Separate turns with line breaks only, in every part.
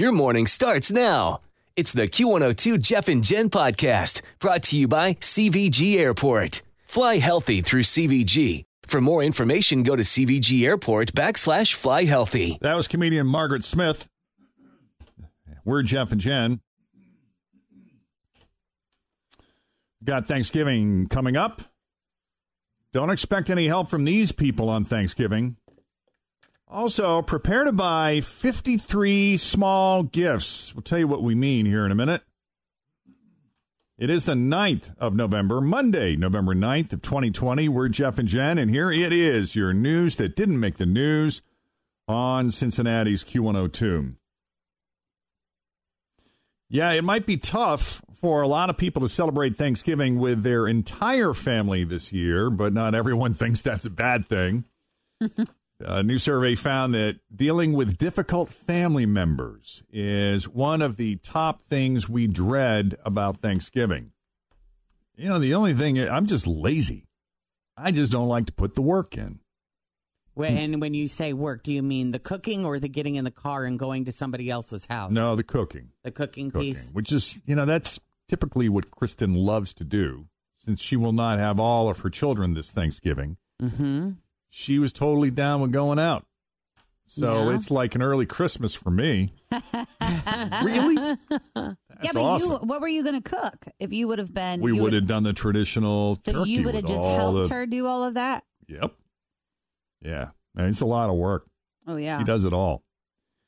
Your morning starts now. It's the Q102 Jeff and Jen podcast brought to you by CVG Airport. Fly healthy through CVG. For more information, go to CVG Airport backslash fly healthy.
That was comedian Margaret Smith. We're Jeff and Jen. Got Thanksgiving coming up. Don't expect any help from these people on Thanksgiving. Also, prepare to buy 53 small gifts. We'll tell you what we mean here in a minute. It is the 9th of November, Monday, November 9th of 2020. We're Jeff and Jen, and here it is, your news that didn't make the news on Cincinnati's Q102. Yeah, it might be tough for a lot of people to celebrate Thanksgiving with their entire family this year, but not everyone thinks that's a bad thing. A new survey found that dealing with difficult family members is one of the top things we dread about Thanksgiving. You know, the only thing, I'm just lazy. I just don't like to put the work in.
When, and when you say work, do you mean the cooking or the getting in the car and going to somebody else's house?
No, the cooking.
The cooking,
cooking
piece.
which is, you know, that's typically what Kristen loves to do since she will not have all of her children this Thanksgiving.
Mm-hmm.
She was totally down with going out. So
Yeah.
it's like an early Christmas for me. really? That's
yeah, but
awesome.
you, what were you going to cook if you would have been?
we would have done the traditional
So
turkey
you would have just helped
the,
her do all of that.
Yep. Yeah. Man, it's a lot of work.
Oh yeah.
She does it all.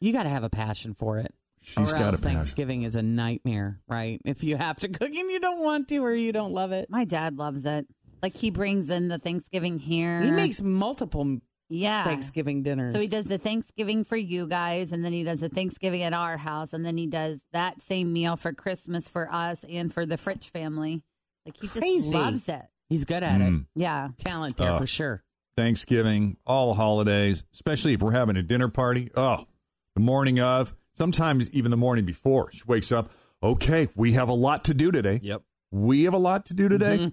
You got to have a passion for it.
She's
or
got
else
a passion.
Thanksgiving is a nightmare, right? If you have to cook and you don't want to or you don't love it.
My dad loves it. Like he brings in the Thanksgiving here.
He makes multiple
yeah.
Thanksgiving dinners.
So he does the Thanksgiving for you guys, and then he does the Thanksgiving at our house, and then he does that same meal for Christmas for us and for the Fritch family. Like he just
Crazy.
loves it.
He's good at
Mm.
it.
Yeah.
Talent there
Uh,
for sure.
Thanksgiving, all the holidays, especially if we're having a dinner party. Oh, the morning of, sometimes even the morning before. She wakes up. Okay, we have a lot to do today.
Yep.
We have a lot to do today.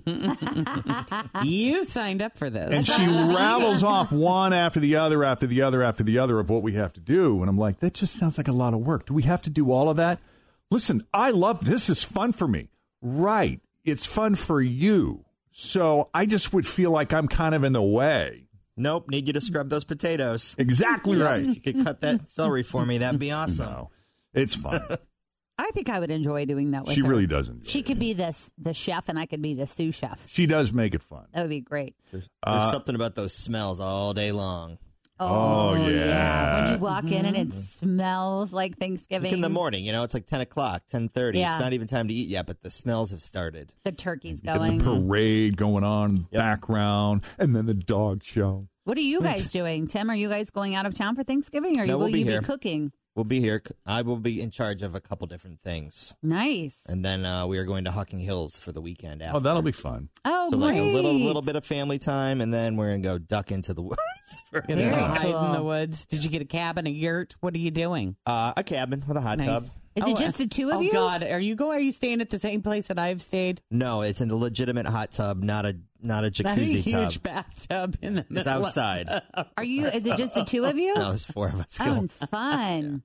you signed up for this.
And she rattles off one after the other, after the other, after the other of what we have to do. And I'm like, that just sounds like a lot of work. Do we have to do all of that? Listen, I love this. is fun for me. Right. It's fun for you. So I just would feel like I'm kind of in the way.
Nope. Need you to scrub those potatoes.
Exactly right.
If you could cut that celery for me, that'd be awesome.
No, it's fun.
I think I would enjoy doing that with
she
her.
really does enjoy
She
it.
could be this the chef, and I could be the sous chef.
She does make it fun.
That would be great.
There's
Uh,
something about those smells all day long.
Oh, yeah.
When you walk in and it smells like Thanksgiving.
Like in the morning, you know, it's like 10 o'clock, 10.30.
Yeah.
It's not even time to eat yet, but the smells have started.
The turkey's
Get
going.
the parade going on in the background, and then the dog show.
What are you guys doing? Tim, are you guys going out of town for Thanksgiving or
No,
will
we'll be
you
here.
be cooking?
We'll be here. I will be in charge of a couple different things.
Nice.
And then uh, we are going to Hocking Hills for the weekend after.
Oh, that'll be fun.
Oh,
So like a little
great.
little bit of family time, and then we're gonna go duck into the woods for
Gonna
Very
go hide in the woods. Did you get a cabin, a yurt? What are you doing?
uh, a cabin with a hot
Nice.
tub.
Is it just the two of you?
oh
you?
God, are you going? Are you staying at the same place that I've stayed?
No, it's in a legitimate hot tub, not a not a
Not a
jacuzzi
huge
tub.
bathtub in the
It's
middle of-
outside.
Are you? Is it just the two of you?
No, there's four of us
Oh,
going.
fun.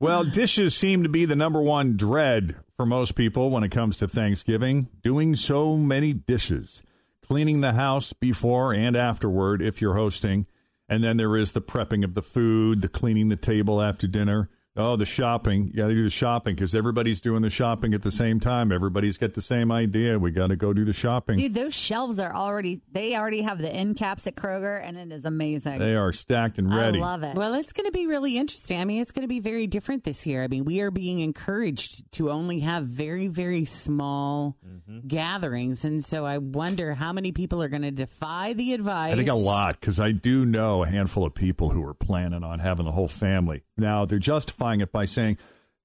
Well, dishes seem to be the number one dread for most people when it comes to Thanksgiving. Doing so many dishes, cleaning the house before and afterward if you're hosting, and then there is the prepping of the food, the cleaning the table after dinner. Oh, the shopping. You got to do the shopping because everybody's doing the shopping at the same time. Everybody's got the same idea. We got to go do the shopping.
Dude, those shelves are already, they already have the end caps at Kroger, and it is amazing.
They are stacked and ready.
I love it.
Well, it's going to be really interesting. I mean, it's going to be very different this year. I mean, we are being encouraged to only have very, very small
Mm-hmm.
gatherings. And so I wonder how many people are going to defy the advice.
I think a lot because I do know a handful of people who are planning on having the whole family. Now they're justifying it by saying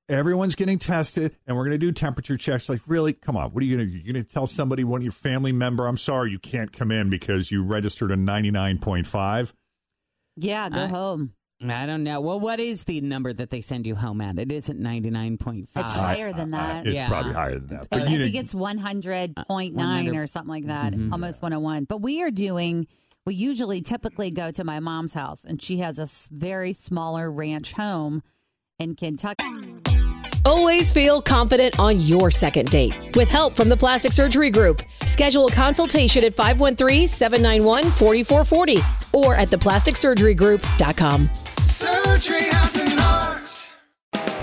everyone's getting tested and we're going to do temperature checks. Like, really? Come on. What are you going to do? You're going to tell somebody, one of your family member, I'm sorry, you can't come in because you registered a 99.5?
yeah, go
I-
home.
I don't know. Well, what is the number that they send you home at? It isn't 99.5.
It's higher than that.
It's
Yeah.
probably higher than that.
I
But you
think
know,
it's 100.9
100.
or something like that,
Mm-hmm.
almost 101. But we are doing, we usually typically go to my mom's house, and she has a very smaller ranch home in Kentucky.
Always feel confident on your second date. With help from the Plastic Surgery Group, schedule a consultation at 513-791-4440 or at theplasticsurgerygroup.com.
Surgery has an art.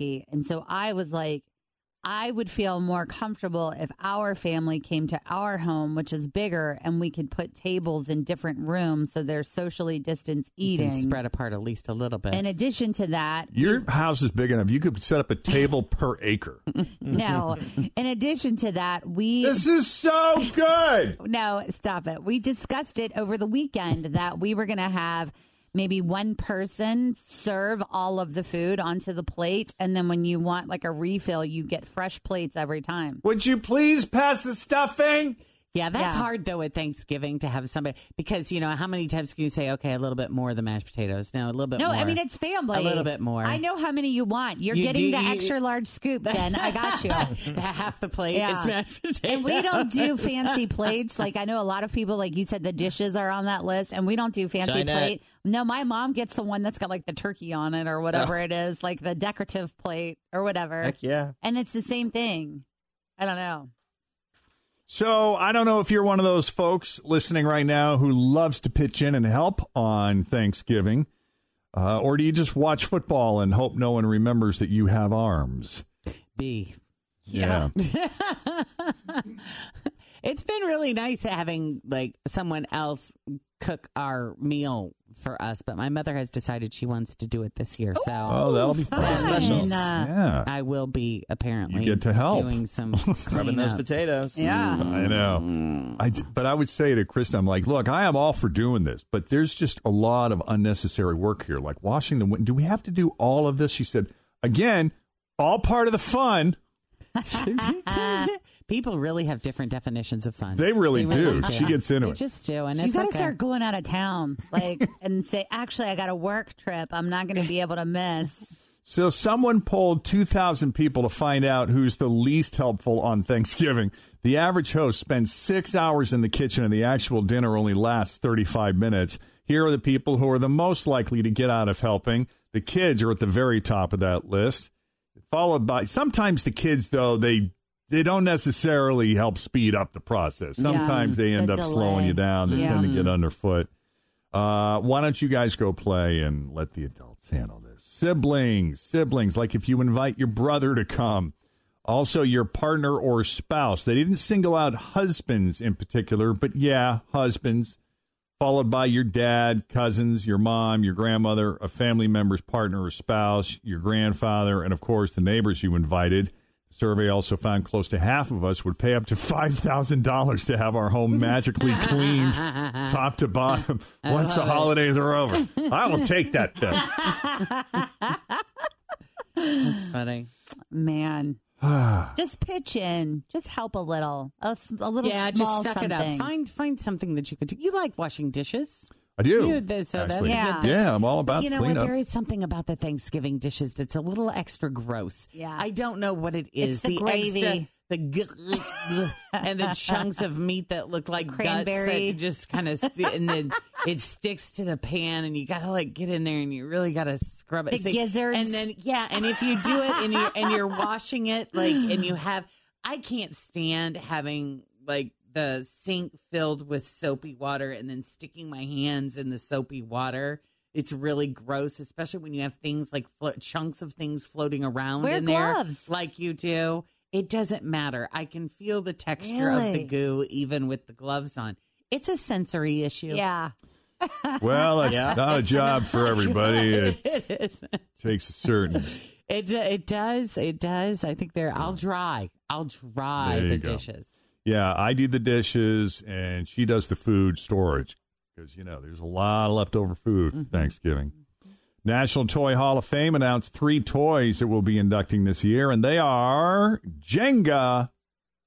And so I was like, I would feel more comfortable if our family came to our home, which is bigger, and we could put tables in different rooms so they're socially distanced
You can
eating.
spread apart at least a little bit.
In addition to that,
your house is big enough. You could set up a table per acre.
no. In addition to that, we
This is so good.
No, stop it. We discussed it over the weekend that we were going to have maybe one person serve all of the food onto the plate. And then when you want like a refill, you get fresh plates every time.
Would you please pass the stuffing?
Yeah, that's
Yeah.
hard though at Thanksgiving to have somebody because you know how many times can you say okay a little bit more of the mashed potatoes no a little bit
No,
more
I mean, it's family.
a little bit more
I know how many you want. You're
You
getting
do-
the
you-
extra large scoop, Jen. I got you.
half the plate
Yeah.
is mashed potatoes
And we don't do fancy plates. Like I know a lot of people, like you said, the dishes are on that list, and we don't do fancy
Chinette.
plate. No, my mom gets the one that's got like the turkey on it or whatever oh. it is, like the decorative plate or whatever.
Heck yeah.
And it's the same thing. I don't know.
So I don't know if you're one of those folks listening right now who loves to pitch in and help on Thanksgiving, uh, or do you just watch football and hope no one remembers that you have arms?
B
Yeah.
it's been really nice having like someone else cook our meal for us but my mother has decided she wants to do it this year so
Oh, oh that'll be fun.
fun.
Uh, special.
Yeah.
I will be apparently
You get to help.
doing some
Rubbing those potatoes.
Yeah. Mm.
I know. I, d- but I would say to Krista, I'm like, look, I am all for doing this, but there's just a lot of unnecessary work here, like washing the window. Do we have to do all of this? She said, again, all part of the fun.
People really have different definitions of fun.
They really do. She gets into
They
it.
just do, and
you
it's
got to
okay.
start going out of town, like, and say, actually, I got a work trip. I'm not going to be able to miss.
So someone polled 2,000 people to find out who's the least helpful on Thanksgiving. The average host spends six hours in the kitchen, and the actual dinner only lasts 35 minutes. Here are the people who are the most likely to get out of helping. The kids are at the very top of that list, followed by sometimes the kids, though, they they don't necessarily help speed up the process. Sometimes they end
the
up slowing you down. They
Yeah.
tend to get underfoot. Uh, why don't you guys go play and let the adults handle this? Siblings, siblings, like if you invite your brother to come, also your partner or spouse. They didn't single out husbands in particular, but yeah, husbands, followed by your dad, cousins, your mom, your grandmother, a family member's partner or spouse, your grandfather, and of course the neighbors you invited. The survey also found close to half of us would pay up to $5,000 to have our home magically cleaned top to bottom once the holidays are over. I will take that then.
That's funny.
Man, just pitch in, just help a little, a little
Yeah,
small
just suck
something.
it up. Find find something that you could do. You like washing dishes?
I do.
You- th- so that's
actually.
Yeah.
good-
Yeah, I'm all about
you know
cleanup.
what? There is something about the Thanksgiving dishes that's a little extra gross.
Yeah.
I don't know what it is.
It's the gravy.
extra, the g- and the chunks of meat that look like
Cranberry.
guts that just kind of st- and then it sticks to the pan and you gotta like get in there and you really gotta scrub it.
The gizzards.
and then yeah, and if you do it and you and you're washing it like and you have, I can't stand having like the sink filled with soapy water and then sticking my hands in the soapy water. It's really gross, especially when you have things like flo- chunks of things floating around
Wear
in there,
gloves.
like you do. It doesn't matter. I can feel the texture of the goo even with the gloves on. It's a sensory issue.
Yeah.
Well, that's
Yeah.
not a job for everybody. It
it is.
takes a certain.
It it does. It does. I think there. I'll dry. I'll dry the
go.
dishes.
Yeah, I do the dishes and she does the food storage because, you know, there's a lot of leftover food
Mm-hmm.
for Thanksgiving. National Toy Hall of Fame announced three toys it will be inducting this year, and they are Jenga,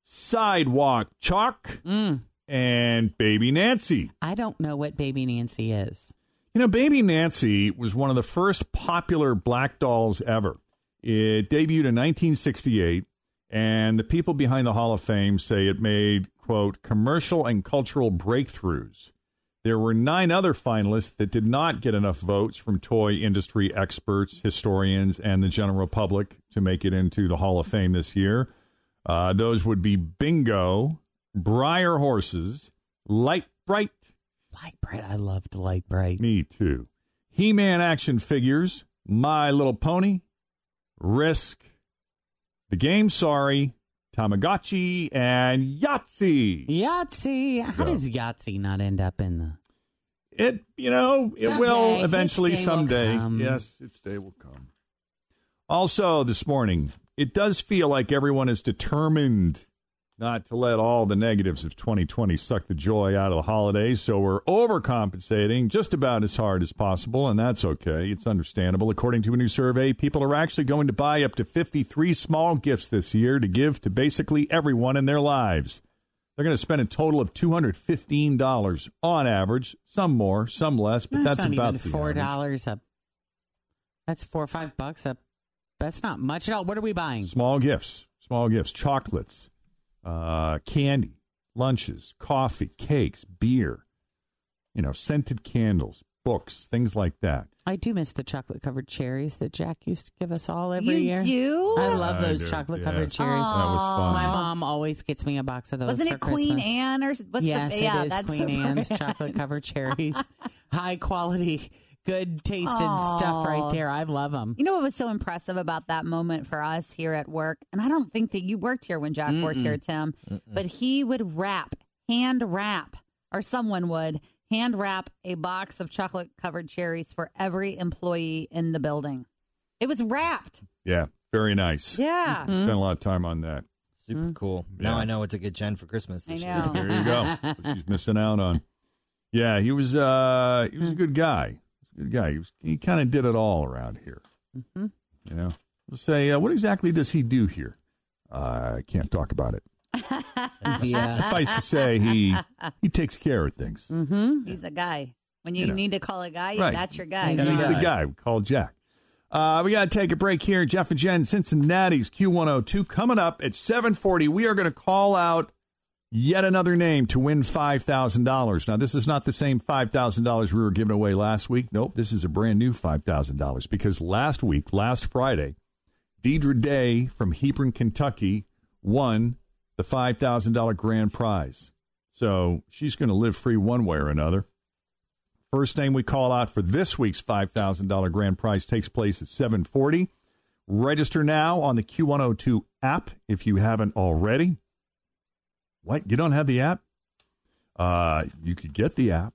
Sidewalk Chalk,
Mm.
and Baby Nancy.
I don't know what Baby Nancy is.
You know, Baby Nancy was one of the first popular black dolls ever. It debuted in 1968, and the people behind the Hall of Fame say it made, quote, commercial and cultural breakthroughs. There were nine other finalists that did not get enough votes from toy industry experts, historians, and the general public to make it into the Hall of Fame this year. Uh, those would be Bingo, Breyer Horses, Light Bright,
Lite-Brite. I loved Lite-Brite.
me too. He Man action figures, My Little Pony, Risk, The Game Sorry, Tamagotchi, and Yahtzee.
Yahtzee. How
So-
does Yahtzee not end up in the?
It, you know, it
Someday.
will eventually
day will
someday.
come.
Yes, its day will come. Also, this morning, it does feel like everyone is determined not to let all the negatives of 2020 suck the joy out of the holidays. So we're overcompensating just about as hard as possible, and that's okay. It's understandable. According to a new survey, people are actually going to buy up to 53 small gifts this year to give to basically everyone in their lives. They're going to spend a total of $215 on average, some more, some less, but that's,
not
about
even
the
four
average.
dollars a. That's four or five bucks a. That's not much at all. What are we buying?
Small gifts, small gifts, chocolates, uh, candy, lunches, coffee, cakes, beer, you know, scented candles, books, things like that.
I do miss the chocolate covered cherries that Jack used to give us all every
You
year.
do?
I love
I
those
do,
chocolate
yes.
covered cherries.
That was fun.
My mom always gets me a box of those.
Wasn't
for
it Queen
Christmas.
Anne or what's
yes,
the yeah,
it is
that's
Queen
the
Anne's
brand.
chocolate covered cherries. High quality, good tasted stuff right there. I love them.
You know what was so impressive about that moment for us here at work? And I don't think that you worked here when Jack worked here, Tim, but he would wrap, hand wrap, or someone would hand wrap a box of chocolate covered cherries for every employee in the building. It was wrapped.
Yeah, very nice.
Yeah. Mm-hmm.
Spent a lot of time on that.
Super mm-hmm. cool. Now I know what to get Jen for Christmas.
I know.
Year.
There you go. What she's missing out on. Yeah, he was uh he was a hmm. good guy. He was a good guy. He was he kind of did it all around here.
Mm-hmm.
You know, we'll say uh, what exactly does he do here? Uh, I can't talk about it.
Yeah.
Suffice to say, he he takes care of things.
Mm-hmm.
He's a guy. When you,
You know.
need to call a guy,
Right.
that's your guy.
And he's the guy we call Jack. Uh, we got to take a break here. Jeff and Jen, Cincinnati's Q102 coming up at 740. We are going to call out yet another name to win $5,000. Now, this is not the same $5,000 we were giving away last week. Nope, this is a brand new $5,000 because last week, last Friday, Deidre Day from Hebron, Kentucky won the $5,000 grand prize. So she's going to live free one way or another. First name we call out for this week's $5,000 grand prize takes place at 740. Register now on the Q102 app if you haven't already. What? You don't have the app? Uh, you could get the app.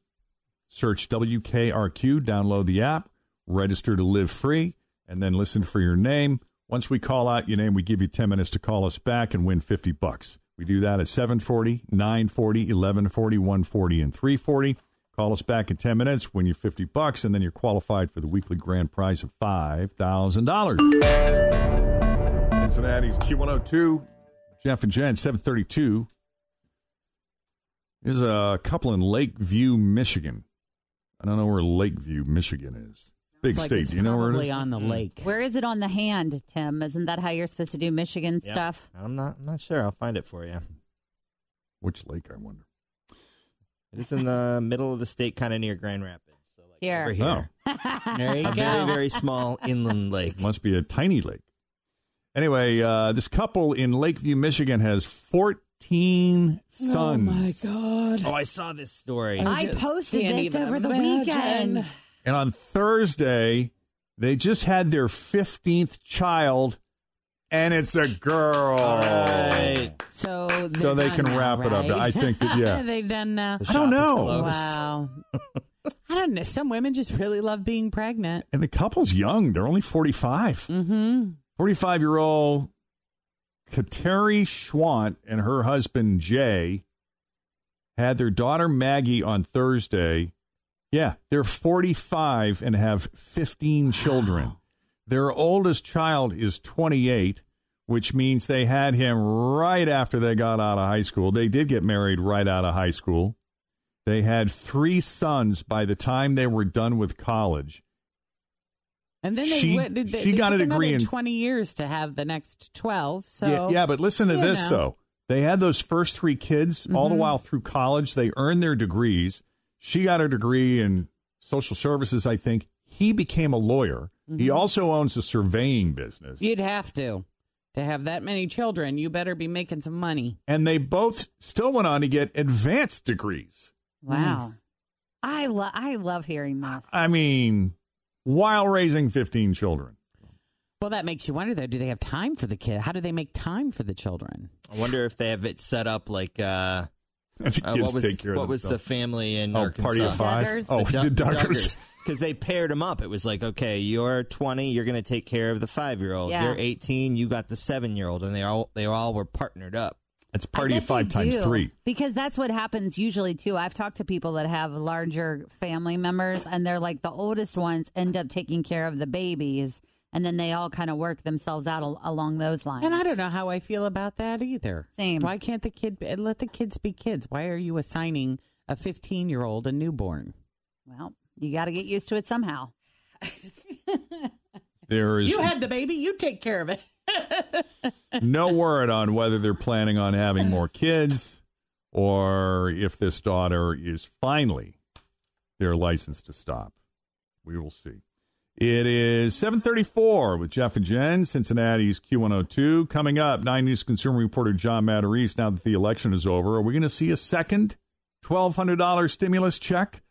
Search WKRQ, download the app, register to live free, and then listen for your name. Once we call out your name, we give you 10 minutes to call us back and win 50 bucks. We do that at 740, 940, 1140, 140, and 340. Call us back in 10 minutes, win your 50 bucks, and then you're qualified for the weekly grand prize of $5,000. Cincinnati's Q102, Jeff and Jen, 732. There's a couple in Lakeview, Michigan. I don't know where Lakeview, Michigan is. Big
It's like
state.
it's
Do you know where it
probably
is?
on the lake.
Where is it on the hand, Tim? Isn't that how you're supposed to do Michigan
Yeah.
stuff?
I'm not. I'm not sure. I'll find it for you.
Which lake, I wonder?
It is in the middle of the state, kind of near Grand Rapids. So like
Here.
over here.
There you
A
go.
very, very small inland lake.
Must be a tiny lake. Anyway, uh, this couple in Lakeview, Michigan has 14 sons.
Oh my god!
Oh, I saw this story.
I
I posted this
even
over the
imagine.
weekend.
And on Thursday, they just had their 15th child, and it's a girl.
Right.
So
So
they're
they
done
can
now,
wrap it up. I think that, yeah.
they done now.
The
I don't know.
Wow. I don't know. Some women just really love being pregnant.
And the couple's young. They're only 45.
Mm-hmm.
45 year old Kateri Schwandt and her husband Jay had their daughter Maggie on Thursday. Yeah, they're 45 and have 15 children. Their oldest child is 28, which means they had him right after they got out of high school. They did get married right out of high school. They had three sons by the time they were done with college.
And then they
She-
went. They,
she
they
got
took
a degree in-
twenty years to have the next twelve. So
yeah, yeah, but listen to this
know.
though. They had those first three kids all the
Mhm.
while through college. They earned their degrees. She got her degree in social services, I think. He became a lawyer. He
Mhm.
also owns a surveying business.
you'd have to to have that many children. You better be making some money.
And they both still went on to get advanced degrees.
Wow. I love I love hearing this.
I mean, while raising 15 children.
Well, that makes you wonder though. Do they have time for the kid? How do they make time for the children?
I wonder if they have it set up like uh,
The
uh, what was
take care of
what was the family in
Oh,
Arkansas?
party of five?
Duggars?
Oh,
the,
the Duggars.
Because they paired them up. It was like, okay, you're 20, you're going to take care of the five year old. You're 18, you got the seven year old, and they all they all were partnered up.
It's party of five times
do,
three.
Because that's what happens usually too. I've talked to people that have larger family members and they're like the oldest ones end up taking care of the babies and then they all kind of work themselves out al- along those lines.
And I don't know how I feel about that either.
Same.
Why can't the kid be- let the kids be kids? Why are you assigning a 15 year old a newborn?
Well, you got to get used to it somehow.
There is
You had the baby. You take care of it.
No word on whether they're planning on having more kids or if this daughter is finally their license to stop. We will see. It is 734 with Jeff and Jen, Cincinnati's Q102. Coming up, 9 News consumer reporter John Matarese. Now that the election is over, are we going to see a second $1,200 stimulus check?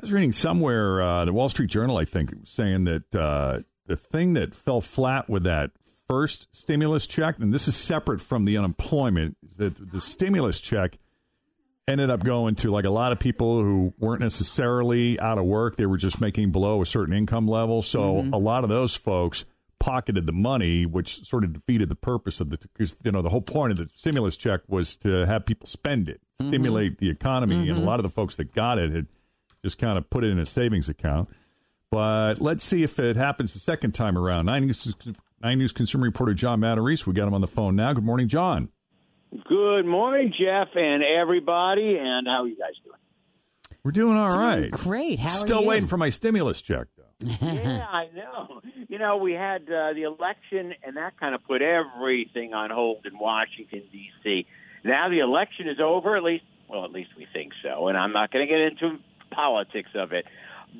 I was reading somewhere, uh, the Wall Street Journal, I think, saying that uh, the thing that fell flat with that first stimulus check, and this is separate from the unemployment, is that the stimulus check ended up going to like a lot of people who weren't necessarily out of work. They were just making below a certain income level. So mm-hmm. a lot of those folks pocketed the money, which sort of defeated the purpose of the, because, you know, the whole point of the stimulus check was to have people spend it, mm-hmm. stimulate the economy. And a mm-hmm. lot of the folks that got it had just kind of put it in a savings account. But let's see if it happens the second time around. Nine News, Nine News consumer reporter John Matarese. We got him on the phone now. Good morning, John.
Good morning, Jeff and everybody. And how are you guys doing?
We're doing all
Doing
right.
Great. How
Still
are you?
waiting for my stimulus check, though.
yeah, I know. You know, we had uh, the election, and that kind of put everything on hold in Washington D.C. Now the election is over. At least, well, at least we think so. And I'm not going to get into politics of it.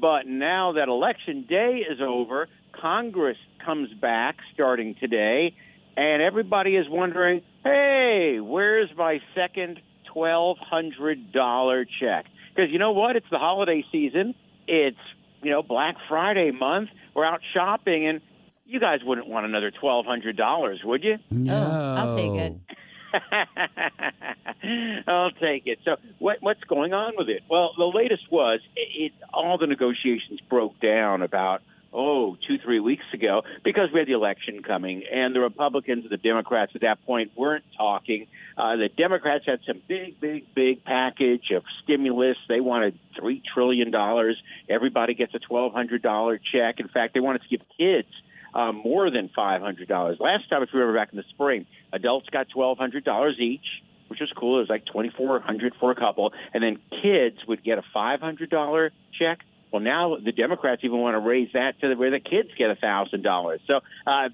But now that election day is over, Congress comes back starting today, and everybody is wondering, hey, where's my second $1,200 check? Because you know what? It's the holiday season. It's, you know, Black Friday month. We're out shopping, and you guys wouldn't want another $1,200, would you?
No.
Oh, I'll take it.
I'll take it. So, what, what's going on with it? Well, the latest was it, it, all the negotiations broke down about oh two three weeks ago because we had the election coming, and the Republicans and the Democrats at that point weren't talking. Uh, the Democrats had some big, big, big package of stimulus. They wanted three trillion dollars. Everybody gets a twelve hundred dollar check. In fact, they wanted to give kids um, more than five hundred dollars. Last time, if you remember back in the spring, adults got twelve hundred dollars each. which was cool. It was like twenty four hundred for a couple, and then kids would get a five hundred dollar check. Well, now the Democrats even want to raise that to where the kids get a thousand dollars. So uh,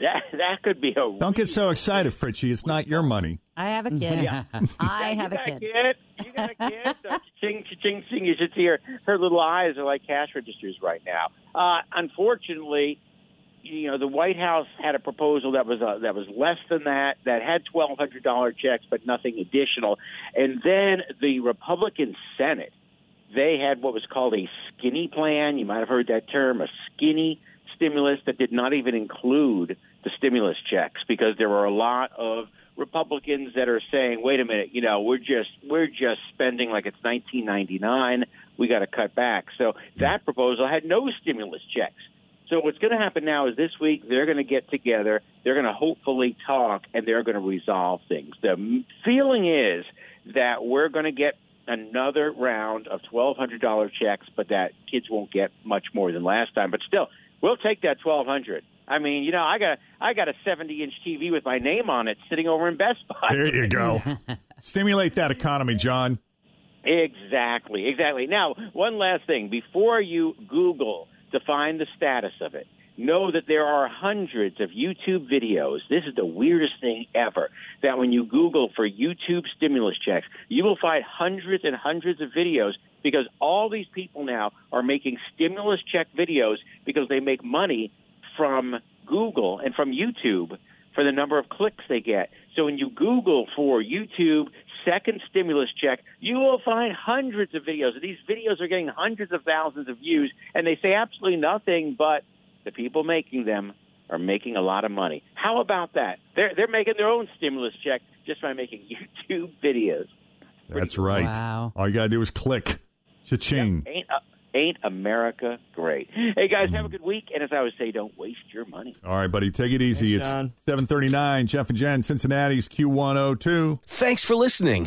that that could be a
Don't get so excited, Fritchie. It's not your money.
I have a kid. I
you
have a
got
kid.
You got a kid. So ching, ching, ching. You should see her. Her little eyes are like cash registers right now. Uh, unfortunately, you know, the White House had a proposal that was uh, that was less than that, that had twelve hundred dollar checks, but nothing additional. And then the Republican Senate, they had what was called a skinny plan. You might have heard that term, a skinny stimulus that did not even include the stimulus checks because there were a lot of Republicans that are saying, "Wait a minute, you know, we're just we're just spending like it's 1999. We got to cut back." So that proposal had no stimulus checks. So what's going to happen now is this week they're going to get together. They're going to hopefully talk and they're going to resolve things. The feeling is that we're going to get another round of twelve hundred dollar checks, but that kids won't get much more than last time. But still, we'll take that twelve hundred. I mean, you know, I got I got a seventy inch TV with my name on it sitting over in Best Buy.
There you go. Stimulate that economy, John.
Exactly, exactly. Now, one last thing before you Google to find the status of it, know that there are hundreds of YouTube videos. This is the weirdest thing ever. That when you Google for YouTube stimulus checks, you will find hundreds and hundreds of videos because all these people now are making stimulus check videos because they make money from Google and from YouTube for the number of clicks they get. So when you Google for YouTube second stimulus check, you will find hundreds of videos. These videos are getting hundreds of thousands of views, and they say absolutely nothing but the people making them are making a lot of money. How about that? They're they're making their own stimulus check just by making YouTube videos.
That's right.
Wow.
All you got to do is click. Cha-ching.
Ain't uh, ain't America great? Hey guys, have a good week, and as I always say, don't waste your money.
All right, buddy. Take it easy.
Thanks, John.
it's 739. Jeff and Jen, Cincinnati's Q102.
Thanks for listening